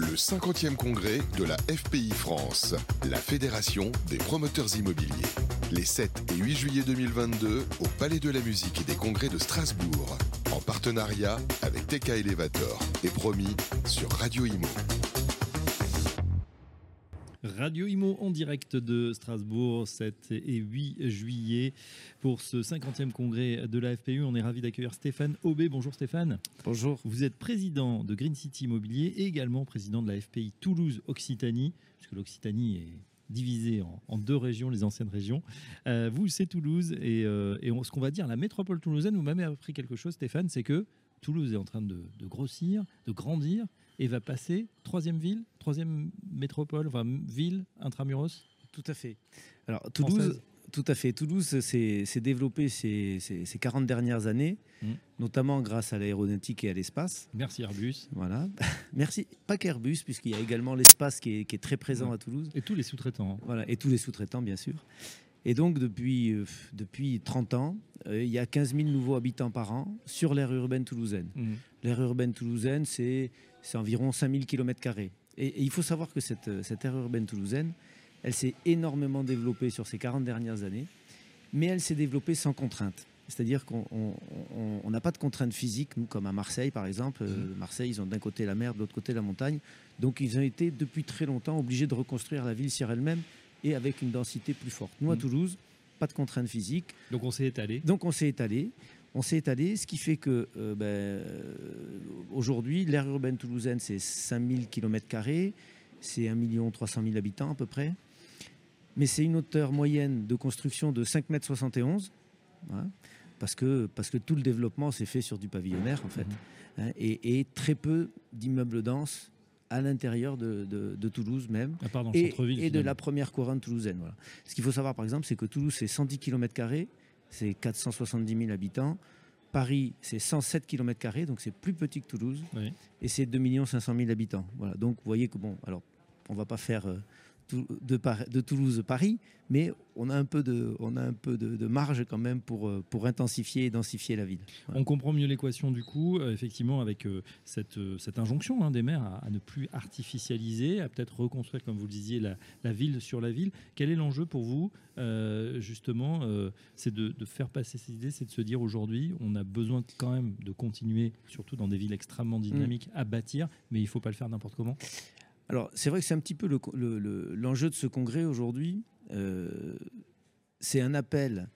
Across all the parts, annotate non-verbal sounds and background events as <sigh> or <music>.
Le 50e congrès de la FPI France, la Fédération des promoteurs immobiliers. Les 7 et 8 juillet 2022 au Palais de la Musique et des Congrès de Strasbourg. En partenariat avec TK Elevator et promis sur Radio Imo. Radio Imo en direct de Strasbourg, 7 et 8 juillet pour ce 50e congrès de la FPU. On est ravi d'accueillir Stéphane Aubé. Bonjour Stéphane. Bonjour. Vous êtes président de Green City Immobilier et également président de la FPI Toulouse-Occitanie, puisque l'Occitanie est divisée en, deux régions, les anciennes régions. Euh, vous, c'est Toulouse et, euh, ce qu'on va dire la métropole toulousaine, vous m'avez appris quelque chose Stéphane, c'est que Toulouse est en train de, grossir, de grandir et va passer troisième ville, troisième métropole, enfin ville intramuros. Tout à fait. Alors Toulouse, tout à fait. Toulouse s'est développé ces, ces, 40 dernières années, mmh. notamment grâce à l'aéronautique et à l'espace. Merci Airbus. Voilà. <laughs> Merci. Pas qu'Airbus, puisqu'il y a également l'espace qui, est, très présent à Toulouse. Et tous les sous-traitants. Voilà. Et tous les sous-traitants, bien sûr. Et donc, depuis, euh, depuis 30 ans, euh, il y a 15 000 nouveaux habitants par an sur l'aire urbaine toulousaine. Mmh. L'aire urbaine toulousaine, c'est environ 5 000 km. Et, et, il faut savoir que cette, cette aire urbaine toulousaine, elle s'est énormément développée sur ces 40 dernières années, mais elle s'est développée sans contrainte. C'est-à-dire qu'on n'a pas de contraintes physiques, nous, comme à Marseille, par exemple. Euh, mmh. Marseille, ils ont d'un côté la mer, de l'autre côté la montagne. Donc, ils ont été, depuis très longtemps, obligés de reconstruire la ville sur elle-même et avec une densité plus forte. Nous, à mmh. Toulouse, pas de contraintes physiques. Donc, on s'est étalé. Donc, on s'est étalé. On s'est étalé, ce qui fait que euh, ben, aujourd'hui, l'aire urbaine toulousaine, c'est 5000 km, c'est 1 300 000 habitants à peu près mais c'est une hauteur moyenne de construction de 5,71 m. Hein, parce, que, parce que tout le développement s'est fait sur du pavillonnaire, en fait. Mhm. Hein, et, très peu d'immeubles denses à l'intérieur de, Toulouse même. Et, et de la première couronne toulousaine. Voilà. Ce qu'il faut savoir, par exemple, c'est que Toulouse, c'est 110 km, c'est 470 000 habitants. Paris, c'est 107 km, donc c'est plus petit que Toulouse. Et c'est 2 500 000 habitants. Voilà. Donc vous voyez que, bon, alors, on va pas faire. Euh, de, de Toulouse-Paris, mais on a un peu, de, on a un peu de, marge quand même pour, euh, pour intensifier et densifier la ville. On comprend mieux l'équation du coup, euh, effectivement, avec euh, cette, cette injonction hein, des maires à, ne plus artificialiser, à peut-être reconstruire, comme vous le disiez, la, ville sur la ville. Quel est l'enjeu pour vous, justement C'est de, faire passer ces idées, c'est de se dire aujourd'hui, on a besoin quand même de continuer, surtout dans des villes extrêmement dynamiques, à bâtir, mais il ne faut pas le faire n'importe comment? Alors, c'est vrai que c'est un petit peu l'enjeu de ce congrès aujourd'hui. Euh, c'est un appel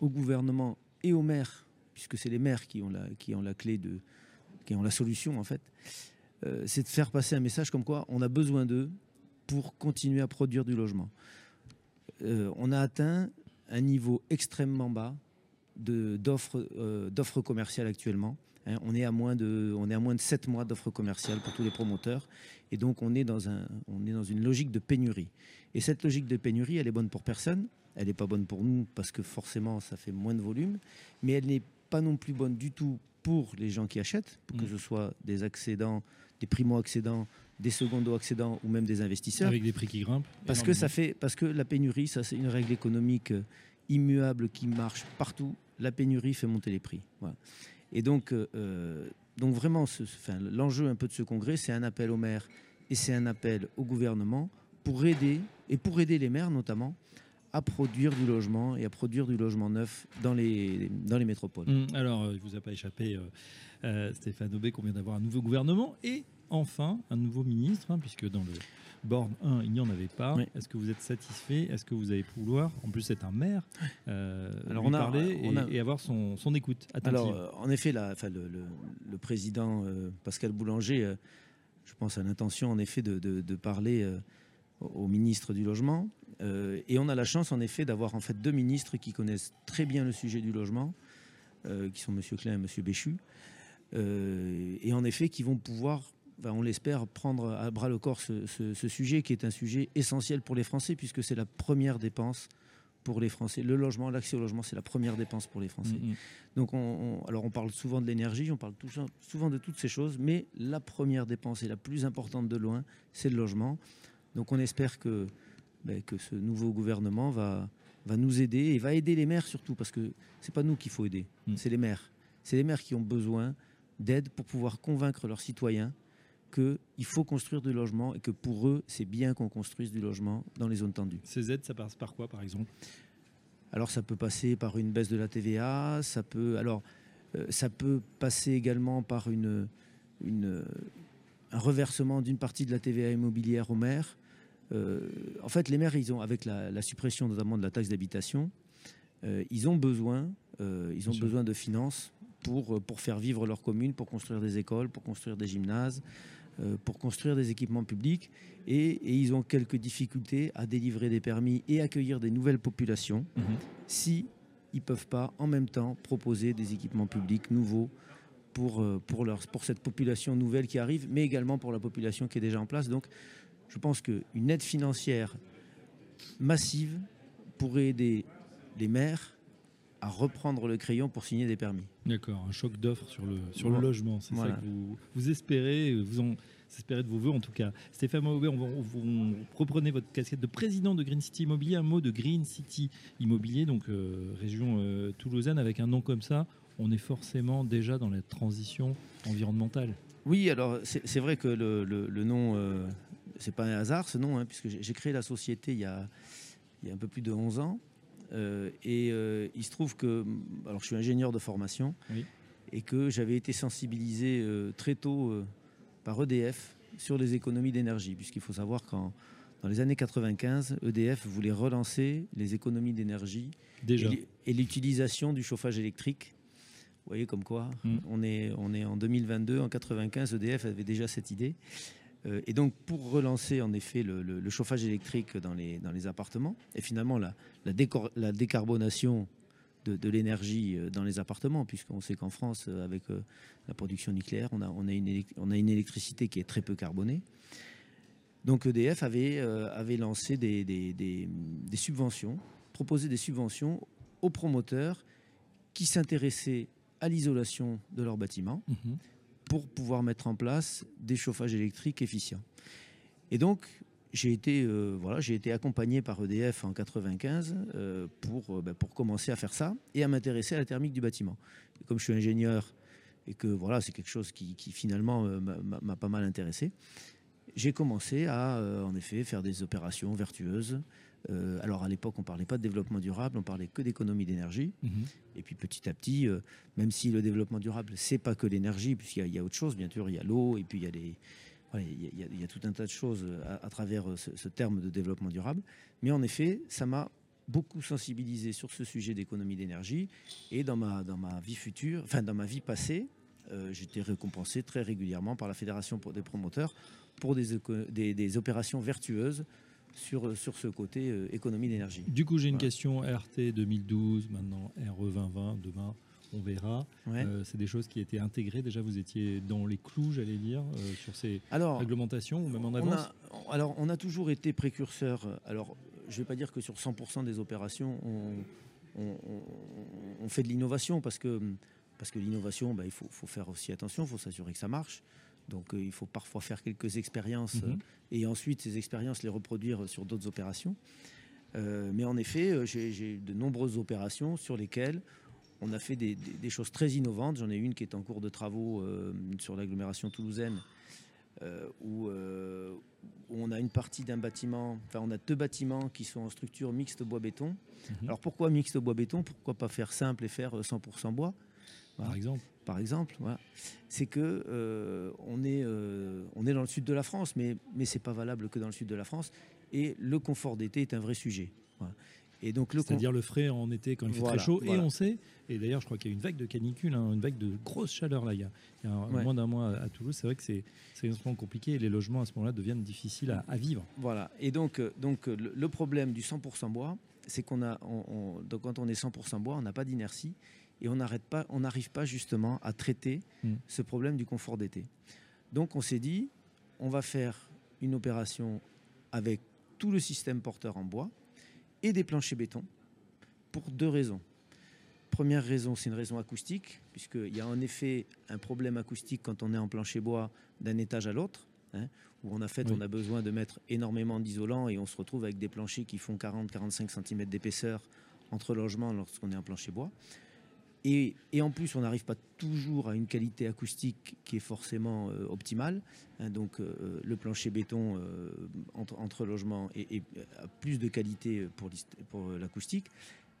au gouvernement et aux maires, puisque c'est les maires qui ont la, clé de, qui ont la solution en fait. Euh, c'est de faire passer un message comme quoi on a besoin d'eux pour continuer à produire du logement. Euh, on a atteint un niveau extrêmement bas d'offres commerciales actuellement. Hein, on, est à moins de, on est à moins de 7 mois d'offres commerciales pour tous les promoteurs. Et donc, on est, dans un, on est dans une logique de pénurie. Et cette logique de pénurie, elle est bonne pour personne. Elle n'est pas bonne pour nous parce que forcément, ça fait moins de volume. Mais elle n'est pas non plus bonne du tout pour les gens qui achètent, que mm. ce soit des accédants, des primo-accédants, des secondo-accédants ou même des investisseurs. Avec des prix qui grimpent. Parce que, ça fait, parce que la pénurie, ça c'est une règle économique immuable qui marche partout. La pénurie fait monter les prix. Et donc, euh, euh, donc vraiment, l'enjeu un peu de ce congrès, c'est un appel aux maires et c'est un appel au gouvernement pour aider, et pour aider les maires notamment, à produire du logement et à produire du logement neuf dans les, dans les métropoles. Hum, alors, euh, il ne vous a pas échappé, Stéphane Aubé, qu'on vient d'avoir un nouveau gouvernement et enfin un nouveau ministre, hein, puisque dans le Borne 1, il n'y en avait pas. Est-ce que vous êtes satisfait? Est-ce que vous avez pouvoir, en plus c'est un maire, euh, Alors on a, parler et, avoir son, écoute Alors, euh, en effet, la, le, président euh, Pascal Boulanger, je pense, a l'intention, en effet, de, parler au ministre du Logement. et on a la chance, en effet, d'avoir en fait deux ministres qui connaissent très bien le sujet du logement, qui sont M. Klein et M. Béchu. et en effet, qui vont pouvoir on l'espère, prendre à bras le corps ce, sujet qui est un sujet essentiel pour les Français puisque c'est la première dépense pour les Français. Le logement, l'accès au logement, c'est la première dépense pour les Français. Mm-hmm. Donc, on, alors on parle souvent de l'énergie, on parle souvent de toutes ces choses, mais la première dépense et la plus importante de loin, c'est le logement. Donc, on espère que, ben, que ce nouveau gouvernement va, va nous aider et va aider les maires surtout, parce que c'est pas nous qu'il faut aider, mm. c'est les maires. C'est les maires qui ont besoin d'aide pour pouvoir convaincre leurs citoyens qu'il faut construire du logement et que pour eux, c'est bien qu'on construise du logement dans les zones tendues. Ces aides, ça passe par quoi, par exemple? Alors, ça peut passer par une baisse de la TVA, ça peut, alors, euh, ça peut passer également par une, une, un reversement d'une partie de la TVA immobilière aux maires. Euh, en fait, les maires, ils ont, avec la, la suppression notamment de la taxe d'habitation, euh, ils ont besoin, ils ont Bien sûr. besoin de finances pour, pour faire vivre leur commune, pour construire des écoles, pour construire des gymnases, pour construire des équipements publics. Et, et ils ont quelques difficultés à délivrer des permis et accueillir des nouvelles populations Mhm. si ils peuvent pas en même temps proposer des équipements publics nouveaux pour, euh, pour, leur, pour cette population nouvelle qui arrive, mais également pour la population qui est déjà en place. Donc, je pense qu'une aide financière massive pourrait aider les maires à reprendre le crayon pour signer des permis. D'accord, un choc d'offres sur le, sur le logement. C'est Voilà. ça que vous, vous espérez, vous en espérez de vos voeux en tout cas. Stéphane on vous, reprenez votre casquette de président de Green City Immobilier. Un mot de Green City Immobilier, donc euh, région euh, toulousaine, avec un nom comme ça, on est forcément déjà dans la transition environnementale. Oui, alors c'est vrai que le, le- le nom, euh, c'est pas un hasard ce nom, hein, puisque j'ai j'ai créé la société il y a, il y a un peu plus de 11 ans. Euh, et euh, il se trouve que, alors je suis ingénieur de formation, Oui. et que j'avais été sensibilisé euh, très tôt par EDF sur les économies d'énergie, puisqu'il faut savoir qu'en dans les années 95, EDF voulait relancer les économies d'énergie et l'u- et l'utilisation du chauffage électrique. Vous voyez comme quoi, Mm. on, est, on est en 2022, en 95, EDF avait déjà cette idée. Euh, et donc pour relancer en effet le, chauffage électrique dans les, appartements, et finalement la, décarbonation de, l'énergie euh, dans les appartements, puisqu'on sait qu'en France, euh, avec la production nucléaire, on a, une électricité qui est très peu carbonée. Donc EDF avait, lancé des subventions, proposé des subventions aux promoteurs qui s'intéressaient à l'isolation de leurs bâtiments Mhm. Pour pouvoir mettre en place des chauffages électriques efficients. Et donc, j'ai été, euh, voilà, j'ai été accompagné par EDF en 95 euh, pour, euh, ben, pour commencer à faire ça et à m'intéresser à la thermique du bâtiment. Comme je suis ingénieur et que voilà, c'est quelque chose qui, finalement euh, m'a pas mal intéressé, j'ai commencé à, euh, en effet, faire des opérations vertueuses. Euh, alors à l'époque, on parlait pas de développement durable, on parlait que d'économie d'énergie. Mhm. Et puis petit à petit, euh, même si le développement durable, c'est pas que l'énergie, puisqu'il y, a- il y a autre chose, bien sûr, il y a l'eau, et puis il y a, les, y y y tout un tas de choses à, à travers ce, ce terme de développement durable. Mais en effet, ça m'a beaucoup sensibilisé sur ce sujet d'économie d'énergie. Et dans ma, dans ma vie future, enfin dans ma vie passée, euh, j'étais récompensé très régulièrement par la Fédération pour des promoteurs pour des, des, des opérations vertueuses sur, sur ce côté euh, économie d'énergie. Du coup, j'ai une Voilà. question RT 2012, maintenant RE 2020, demain on verra. Ouais. Euh, c'est des choses qui étaient intégrées. Déjà, vous étiez dans les clous, j'allais dire, euh, sur ces Alors, réglementations ou même en On avance. a, alors, on a toujours été précurseur. Alors, je ne vais pas dire que sur 100% des opérations, on, on- on- on fait de l'innovation parce que, parce que l'innovation, bah, il faut, faut faire aussi attention, il faut s'assurer que ça marche. Donc, euh, il faut parfois faire quelques expériences Mhm. euh, et ensuite ces expériences les reproduire sur d'autres opérations. Euh, mais en effet, j'ai de nombreuses opérations sur lesquelles on a fait des, des- des choses très innovantes. J'en ai une qui est en cours de travaux euh, sur l'agglomération toulousaine, euh, où, où on a une partie d'un bâtiment, enfin on a deux bâtiments qui sont en structure mixte bois-béton. Mhm. Alors pourquoi mixte bois-béton? Pourquoi pas faire simple et faire euh, 100% bois? Par exemple. par exemple, voilà. c'est que euh, on, est, euh, on est dans le sud de la France, mais, mais c'est pas valable que dans le sud de la France. Et le confort d'été est un vrai sujet. Voilà. Et donc le C'est-à-dire le frais en été quand il fait Voilà, très chaud. Et on sait, et d'ailleurs, je crois qu'il y a une vague de canicule, hein, une vague de grosse chaleur là. Il y a, il y a un- Ouais. moins d'un mois à, à Toulouse. C'est vrai que c'est c'est extrêmement compliqué et les logements à ce moment-là deviennent difficiles à, à vivre. Voilà. Et donc, euh, donc le, le problème du 100% bois, c'est qu'on a, on- on- donc quand on est 100% bois, on n'a pas d'inertie et on n'arrête pas, on n'arrive pas justement à traiter Mm. ce problème du confort d'été. Donc, on s'est dit, on va faire une opération avec tout le système porteur en bois et des planchers béton pour deux raisons. Première raison, c'est une raison acoustique, puisqu'il y a en effet un problème acoustique quand on est en plancher bois d'un étage à l'autre, hein, où on a fait, Oui. on a besoin de mettre énormément d'isolants et on se retrouve avec des planchers qui font 40-45 cm d'épaisseur entre logements lorsqu'on est en plancher bois. Et, et en plus, on n'arrive pas toujours à une qualité acoustique qui est forcément euh, optimale. Hein, donc euh, le plancher béton euh, entre, entre, logements est, a plus de qualité pour, pour l'acoustique.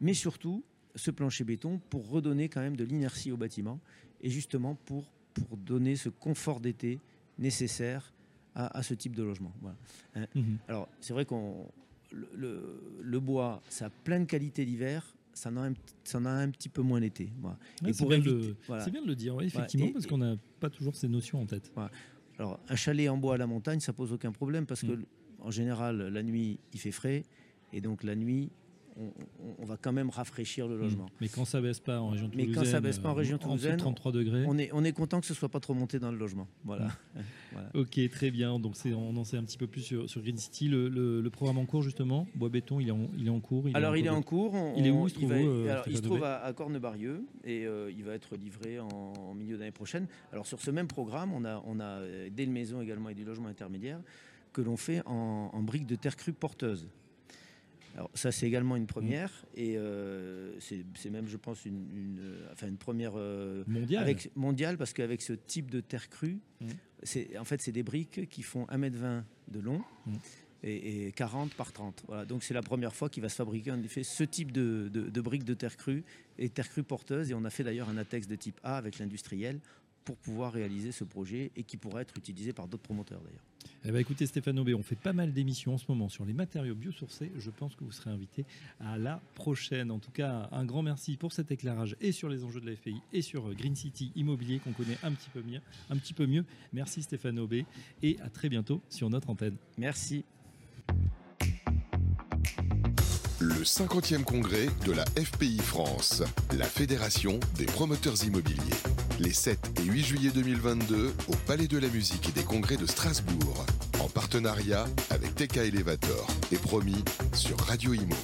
Mais surtout, ce plancher béton pour redonner quand même de l'inertie au bâtiment et justement pour, pour donner ce confort d'été nécessaire à, à, ce type de logement. Voilà. Hein. Mmh. Alors c'est vrai qu'on le, le, le, bois, ça a plein de qualités d'hiver, ça en, a un, ça en a un petit peu moins l'été. Voilà. Ouais, c'est bien, voilà. bien, de le dire, effectivement, et, parce qu'on n'a pas toujours ces notions en tête. Voilà. Alors un chalet en bois à la montagne, ça pose aucun problème parce mmh. que en général, la nuit, il fait frais, et donc la nuit, on, on, va quand même rafraîchir le logement. Mais quand ça baisse pas en région toulousaine, mais quand ça baisse pas en région toulousaine, 33 degrés, on est on est content que ce soit pas trop monté dans le logement. Voilà. <laughs> voilà. Ok, très bien. Donc on en sait un petit peu plus sur, sur Green City. Le, le, le, programme en cours justement, bois béton, il est en, il est en cours. Il alors est il est en cours. On, il est où Il, trouve, va, euh, alors, il se trouve à, à Cornebarieux et euh, il va être livré en, en milieu d'année prochaine. Alors sur ce même programme, on a on a euh, des maisons également et du logement intermédiaire que l'on fait en, en briques de terre crue porteuses. Alors ça c'est également une première mmh. et euh, c'est même je pense une, une, enfin une première euh, mondiale. Avec, mondiale parce qu'avec ce type de terre crue, mmh. c'est en fait c'est des briques qui font 1m20 de long mmh. et, et, 40 par 30. Voilà, donc c'est la première fois qu'il va se fabriquer en effet ce type de, de, de briques de terre crue et terre crue porteuse et on a fait d'ailleurs un ATEX de type A avec l'industriel pour pouvoir réaliser ce projet et qui pourra être utilisé par d'autres promoteurs d'ailleurs. Eh ben écoutez Stéphane Aubé, on fait pas mal d'émissions en ce moment sur les matériaux biosourcés. Je pense que vous serez invité à la prochaine. En tout cas, un grand merci pour cet éclairage et sur les enjeux de la FPI et sur Green City Immobilier qu'on connaît un petit peu mieux. Un petit peu mieux. Merci Stéphane Aubé et à très bientôt sur notre antenne. Merci. Le 50e congrès de la FPI France, la Fédération des promoteurs immobiliers. Les 7 et 8 juillet 2022 au Palais de la Musique et des Congrès de Strasbourg, en partenariat avec TK Elevator et promis sur Radio Imo.